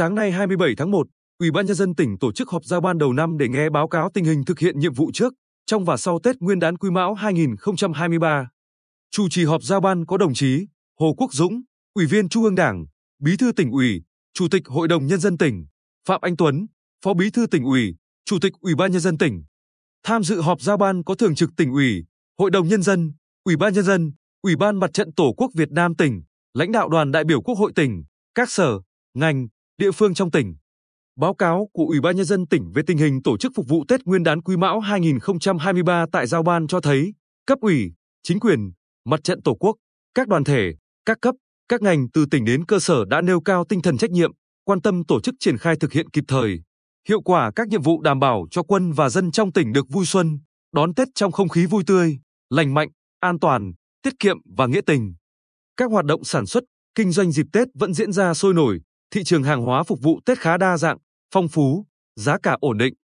Sáng nay 27 tháng 1, Ủy ban nhân dân tỉnh tổ chức họp giao ban đầu năm để nghe báo cáo tình hình thực hiện nhiệm vụ trước, trong và sau Tết Nguyên đán Quý Mão 2023. Chủ trì họp giao ban có đồng chí Hồ Quốc Dũng, Ủy viên Trung ương Đảng, Bí thư tỉnh ủy, Chủ tịch Hội đồng nhân dân tỉnh, Phạm Anh Tuấn, Phó Bí thư tỉnh ủy, Chủ tịch Ủy ban nhân dân tỉnh. Tham dự họp giao ban có Thường trực tỉnh ủy, Hội đồng nhân dân, Ủy ban nhân dân, Ủy ban Mặt trận Tổ quốc Việt Nam tỉnh, lãnh đạo đoàn đại biểu Quốc hội tỉnh, các sở, ngành, địa phương trong tỉnh. Báo cáo của Ủy ban nhân dân tỉnh về tình hình tổ chức phục vụ Tết Nguyên đán Quý Mão 2023 tại giao ban cho thấy, cấp ủy, chính quyền, mặt trận Tổ quốc, các đoàn thể, các cấp, các ngành từ tỉnh đến cơ sở đã nêu cao tinh thần trách nhiệm, quan tâm tổ chức triển khai thực hiện kịp thời, hiệu quả các nhiệm vụ đảm bảo cho quân và dân trong tỉnh được vui xuân, đón Tết trong không khí vui tươi, lành mạnh, an toàn, tiết kiệm và nghĩa tình. Các hoạt động sản xuất, kinh doanh dịp Tết vẫn diễn ra sôi nổi, thị trường hàng hóa phục vụ Tết khá đa dạng, phong phú, giá cả ổn định.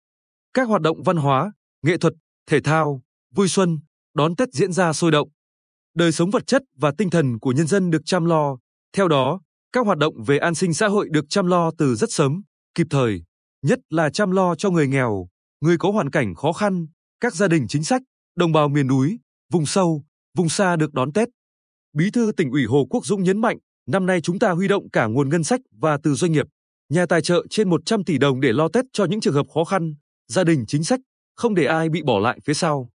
Các hoạt động văn hóa, nghệ thuật, thể thao, vui xuân, đón Tết diễn ra sôi động. Đời sống vật chất và tinh thần của nhân dân được chăm lo. Theo đó, các hoạt động về an sinh xã hội được chăm lo từ rất sớm, kịp thời, nhất là chăm lo cho người nghèo, người có hoàn cảnh khó khăn, các gia đình chính sách, đồng bào miền núi, vùng sâu, vùng xa được đón Tết. Bí thư tỉnh ủy Hồ Quốc Dũng nhấn mạnh, năm nay chúng ta huy động cả nguồn ngân sách và từ doanh nghiệp, nhà tài trợ trên 100 tỷ đồng để lo Tết cho những trường hợp khó khăn, gia đình chính sách, không để ai bị bỏ lại phía sau.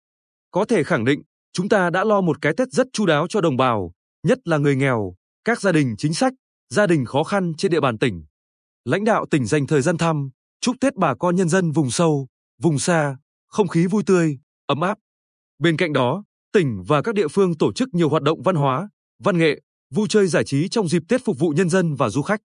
Có thể khẳng định, chúng ta đã lo một cái Tết rất chu đáo cho đồng bào, nhất là người nghèo, các gia đình chính sách, gia đình khó khăn trên địa bàn tỉnh. Lãnh đạo tỉnh dành thời gian thăm, chúc Tết bà con nhân dân vùng sâu, vùng xa, không khí vui tươi, ấm áp. Bên cạnh đó, tỉnh và các địa phương tổ chức nhiều hoạt động văn hóa, văn nghệ, vui chơi giải trí trong dịp Tết phục vụ nhân dân và du khách.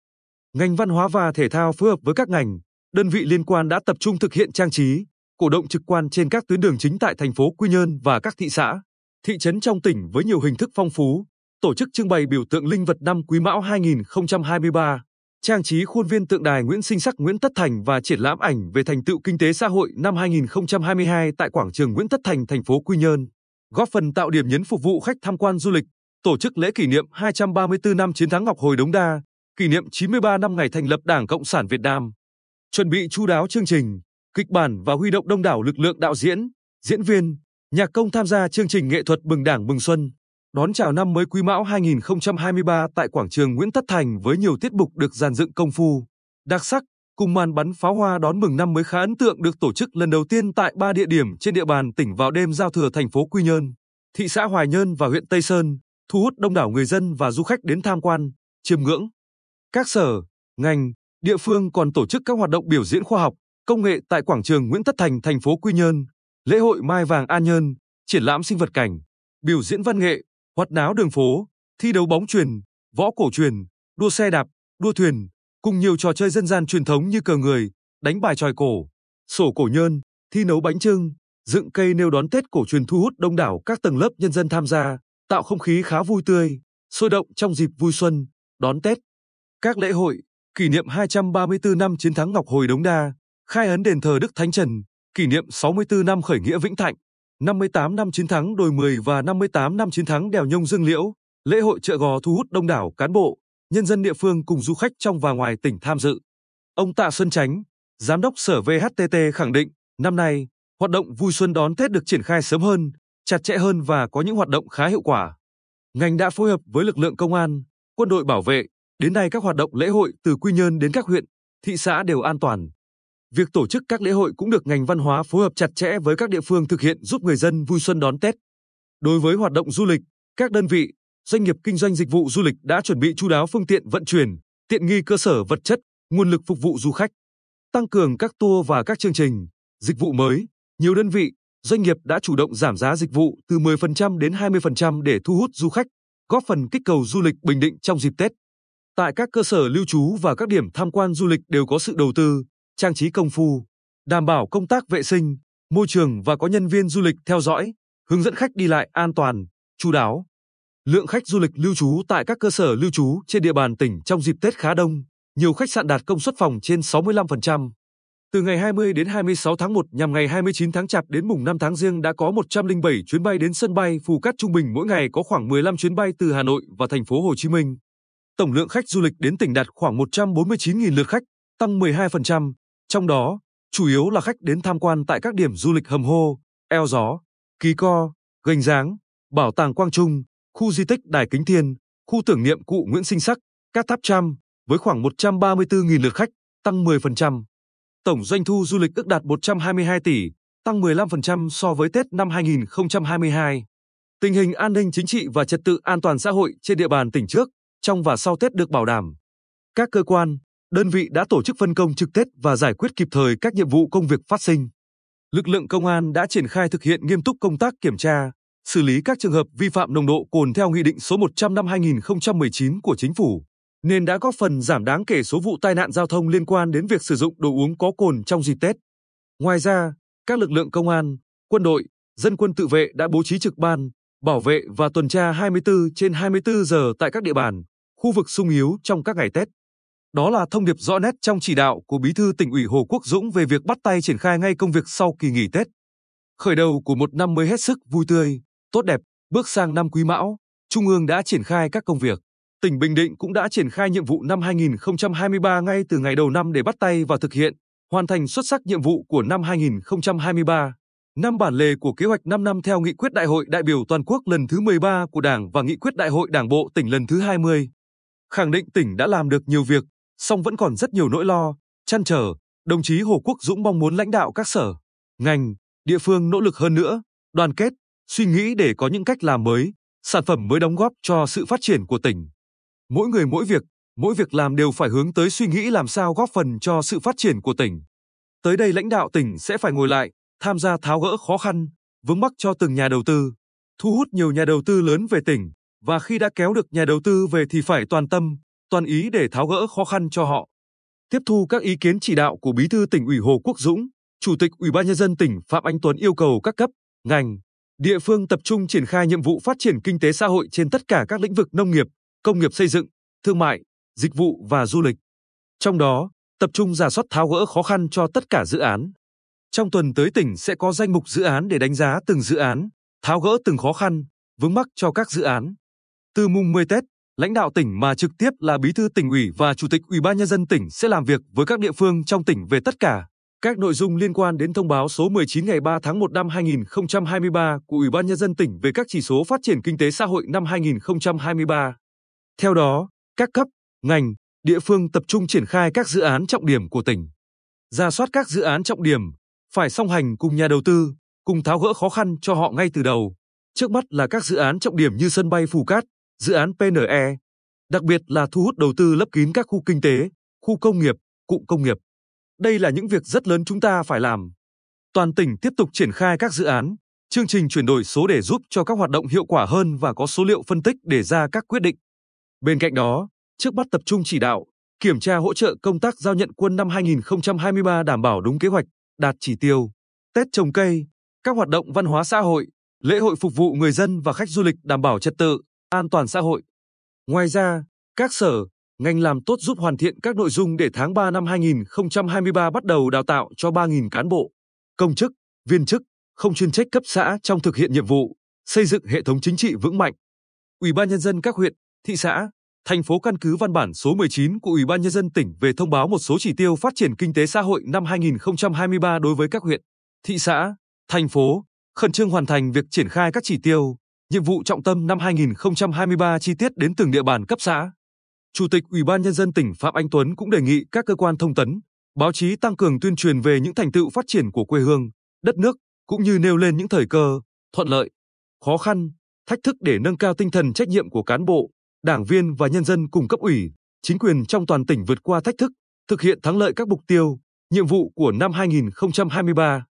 Ngành văn hóa và thể thao phối hợp với các ngành, đơn vị liên quan đã tập trung thực hiện trang trí, cổ động trực quan trên các tuyến đường chính tại thành phố Quy Nhơn và các thị xã, thị trấn trong tỉnh với nhiều hình thức phong phú, tổ chức trưng bày biểu tượng linh vật năm Quý Mão 2023, trang trí khuôn viên tượng đài Nguyễn Sinh Sắc Nguyễn Tất Thành và triển lãm ảnh về thành tựu kinh tế xã hội năm 2022 tại quảng trường Nguyễn Tất Thành thành phố Quy Nhơn, góp phần tạo điểm nhấn phục vụ khách tham quan du lịch, tổ chức lễ kỷ niệm 234 năm chiến thắng Ngọc Hồi Đống Đa, kỷ niệm 93 năm ngày thành lập Đảng Cộng sản Việt Nam. Chuẩn bị chu đáo chương trình, kịch bản và huy động đông đảo lực lượng đạo diễn, diễn viên, nhạc công tham gia chương trình nghệ thuật mừng Đảng mừng Xuân, đón chào năm mới Quý Mão 2023 tại quảng trường Nguyễn Tất Thành với nhiều tiết mục được dàn dựng công phu, đặc sắc, cùng màn bắn pháo hoa đón mừng năm mới khá ấn tượng được tổ chức lần đầu tiên tại ba địa điểm trên địa bàn tỉnh vào đêm giao thừa thành phố Quy Nhơn, thị xã Hoài Nhơn và huyện Tây Sơn, thu hút đông đảo người dân và du khách đến tham quan, chiêm ngưỡng. Các sở, ngành, địa phương còn tổ chức các hoạt động biểu diễn khoa học, công nghệ tại quảng trường Nguyễn Tất Thành thành phố Quy Nhơn, lễ hội Mai Vàng An Nhơn, triển lãm sinh vật cảnh, biểu diễn văn nghệ, hoạt náo đường phố, thi đấu bóng truyền, võ cổ truyền, đua xe đạp, đua thuyền, cùng nhiều trò chơi dân gian truyền thống như cờ người, đánh bài tròi cổ, sổ cổ nhơn, thi nấu bánh trưng, dựng cây nêu đón Tết cổ truyền thu hút đông đảo các tầng lớp nhân dân tham gia, tạo không khí khá vui tươi, sôi động trong dịp vui xuân, đón Tết. Các lễ hội, kỷ niệm 234 năm chiến thắng Ngọc Hồi Đống Đa, khai ấn đền thờ Đức Thánh Trần, kỷ niệm 64 năm khởi nghĩa Vĩnh Thạnh, 58 năm chiến thắng Đồi Mười và 58 năm chiến thắng Đèo Nhông Dương Liễu, lễ hội chợ gò thu hút đông đảo cán bộ, nhân dân địa phương cùng du khách trong và ngoài tỉnh tham dự. Ông Tạ Xuân Chánh, Giám đốc Sở VHTT khẳng định, năm nay, hoạt động vui xuân đón Tết được triển khai sớm hơn, chặt chẽ hơn và có những hoạt động khá hiệu quả. Ngành đã phối hợp với lực lượng công an, quân đội bảo vệ, đến nay các hoạt động lễ hội từ Quy Nhơn đến các huyện, thị xã đều an toàn. Việc tổ chức các lễ hội cũng được ngành văn hóa phối hợp chặt chẽ với các địa phương thực hiện giúp người dân vui xuân đón Tết. Đối với hoạt động du lịch, các đơn vị, doanh nghiệp kinh doanh dịch vụ du lịch đã chuẩn bị chu đáo phương tiện vận chuyển, tiện nghi cơ sở vật chất, nguồn lực phục vụ du khách. Tăng cường các tour và các chương trình, dịch vụ mới, nhiều đơn vị, doanh nghiệp đã chủ động giảm giá dịch vụ từ 10% đến 20% để thu hút du khách, góp phần kích cầu du lịch Bình Định trong dịp Tết. Tại các cơ sở lưu trú và các điểm tham quan du lịch đều có sự đầu tư, trang trí công phu, đảm bảo công tác vệ sinh, môi trường và có nhân viên du lịch theo dõi, hướng dẫn khách đi lại an toàn, chú đáo. Lượng khách du lịch lưu trú tại các cơ sở lưu trú trên địa bàn tỉnh trong dịp Tết khá đông, nhiều khách sạn đạt công suất phòng trên 65%. Từ ngày 20 đến 26 tháng 1 nhằm ngày 29 tháng Chạp đến mùng 5 tháng Giêng đã có 107 chuyến bay đến sân bay Phù Cát trung bình mỗi ngày có khoảng 15 chuyến bay từ Hà Nội và thành phố Hồ Chí Minh. Tổng lượng khách du lịch đến tỉnh đạt khoảng 149.000 lượt khách, tăng 12%, trong đó chủ yếu là khách đến tham quan tại các điểm du lịch Hầm Hô, Eo Gió, Ký Co, Gành Giáng, Bảo tàng Quang Trung, khu di tích Đài Kính Thiên, khu tưởng niệm cụ Nguyễn Sinh Sắc, các tháp trăm, với khoảng 134.000 lượt khách, tăng 10%. Tổng doanh thu du lịch ước đạt 122 tỷ, tăng 15% so với Tết năm 2022. Tình hình an ninh chính trị và trật tự an toàn xã hội trên địa bàn tỉnh trước, trong và sau Tết được bảo đảm. Các cơ quan, đơn vị đã tổ chức phân công trực Tết và giải quyết kịp thời các nhiệm vụ công việc phát sinh. Lực lượng công an đã triển khai thực hiện nghiêm túc công tác kiểm tra, xử lý các trường hợp vi phạm nồng độ cồn theo Nghị định số 100 năm 2019 của Chính phủ, nên đã góp phần giảm đáng kể số vụ tai nạn giao thông liên quan đến việc sử dụng đồ uống có cồn trong dịp Tết. Ngoài ra, các lực lượng công an, quân đội, dân quân tự vệ đã bố trí trực ban, bảo vệ và tuần tra 24 trên 24 giờ tại các địa bàn, khu vực sung yếu trong các ngày Tết. Đó là thông điệp rõ nét trong chỉ đạo của Bí thư tỉnh ủy Hồ Quốc Dũng về việc bắt tay triển khai ngay công việc sau kỳ nghỉ Tết. Khởi đầu của một năm mới hết sức vui tươi, tốt đẹp, bước sang năm Quý Mão, Trung ương đã triển khai các công việc. Tỉnh Bình Định cũng đã triển khai nhiệm vụ năm 2023 ngay từ ngày đầu năm để bắt tay vào thực hiện, hoàn thành xuất sắc nhiệm vụ của năm 2023. Năm bản lề của kế hoạch 5 năm theo nghị quyết Đại hội đại biểu toàn quốc lần thứ 13 của Đảng và nghị quyết Đại hội Đảng bộ tỉnh lần thứ 20. Khẳng định tỉnh đã làm được nhiều việc, song vẫn còn rất nhiều nỗi lo, chăn trở, đồng chí Hồ Quốc Dũng mong muốn lãnh đạo các sở, ngành, địa phương nỗ lực hơn nữa, đoàn kết, suy nghĩ để có những cách làm mới, sản phẩm mới đóng góp cho sự phát triển của tỉnh. Mỗi người mỗi việc, mỗi việc làm đều phải hướng tới suy nghĩ làm sao góp phần cho sự phát triển của tỉnh. Tới đây lãnh đạo tỉnh sẽ phải ngồi lại, tham gia tháo gỡ khó khăn, vướng mắc cho từng nhà đầu tư, thu hút nhiều nhà đầu tư lớn về tỉnh, và khi đã kéo được nhà đầu tư về thì phải toàn tâm, toàn ý để tháo gỡ khó khăn cho họ. Tiếp thu các ý kiến chỉ đạo của Bí thư tỉnh ủy Hồ Quốc Dũng, Chủ tịch Ủy ban nhân dân tỉnh Phạm Anh Tuấn yêu cầu các cấp, ngành, địa phương tập trung triển khai nhiệm vụ phát triển kinh tế xã hội trên tất cả các lĩnh vực nông nghiệp, công nghiệp xây dựng, thương mại, dịch vụ và du lịch. Trong đó, tập trung giả soát tháo gỡ khó khăn cho tất cả dự án. Trong tuần tới tỉnh sẽ có danh mục dự án để đánh giá từng dự án, tháo gỡ từng khó khăn, vướng mắc cho các dự án. Từ mùng 10 Tết, lãnh đạo tỉnh mà trực tiếp là bí thư tỉnh ủy và chủ tịch ủy ban nhân dân tỉnh sẽ làm việc với các địa phương trong tỉnh về tất cả các nội dung liên quan đến thông báo số 19 ngày 3 tháng 1 năm 2023 của Ủy ban nhân dân tỉnh về các chỉ số phát triển kinh tế xã hội năm 2023. Theo đó, các cấp, ngành, địa phương tập trung triển khai các dự án trọng điểm của tỉnh. Ra soát các dự án trọng điểm, phải song hành cùng nhà đầu tư, cùng tháo gỡ khó khăn cho họ ngay từ đầu. Trước mắt là các dự án trọng điểm như sân bay Phù Cát, dự án PNE, đặc biệt là thu hút đầu tư lấp kín các khu kinh tế, khu công nghiệp, cụm công nghiệp. Đây là những việc rất lớn chúng ta phải làm. Toàn tỉnh tiếp tục triển khai các dự án, chương trình chuyển đổi số để giúp cho các hoạt động hiệu quả hơn và có số liệu phân tích để ra các quyết định. Bên cạnh đó, trước mắt tập trung chỉ đạo, kiểm tra hỗ trợ công tác giao nhận quân năm 2023 đảm bảo đúng kế hoạch, đạt chỉ tiêu. Tết trồng cây, các hoạt động văn hóa xã hội, lễ hội phục vụ người dân và khách du lịch đảm bảo trật tự, an toàn xã hội. Ngoài ra, các sở, ngành làm tốt giúp hoàn thiện các nội dung để tháng 3 năm 2023 bắt đầu đào tạo cho 3.000 cán bộ, công chức, viên chức, không chuyên trách cấp xã trong thực hiện nhiệm vụ, xây dựng hệ thống chính trị vững mạnh. Ủy ban nhân dân các huyện, thị xã, thành phố căn cứ văn bản số 19 của Ủy ban nhân dân tỉnh về thông báo một số chỉ tiêu phát triển kinh tế xã hội năm 2023 đối với các huyện, thị xã, thành phố, khẩn trương hoàn thành việc triển khai các chỉ tiêu, nhiệm vụ trọng tâm năm 2023 chi tiết đến từng địa bàn cấp xã. Chủ tịch Ủy ban nhân dân tỉnh Phạm Anh Tuấn cũng đề nghị các cơ quan thông tấn, báo chí tăng cường tuyên truyền về những thành tựu phát triển của quê hương, đất nước cũng như nêu lên những thời cơ, thuận lợi, khó khăn, thách thức để nâng cao tinh thần trách nhiệm của cán bộ, đảng viên và nhân dân cùng cấp ủy, chính quyền trong toàn tỉnh vượt qua thách thức, thực hiện thắng lợi các mục tiêu, nhiệm vụ của năm 2023.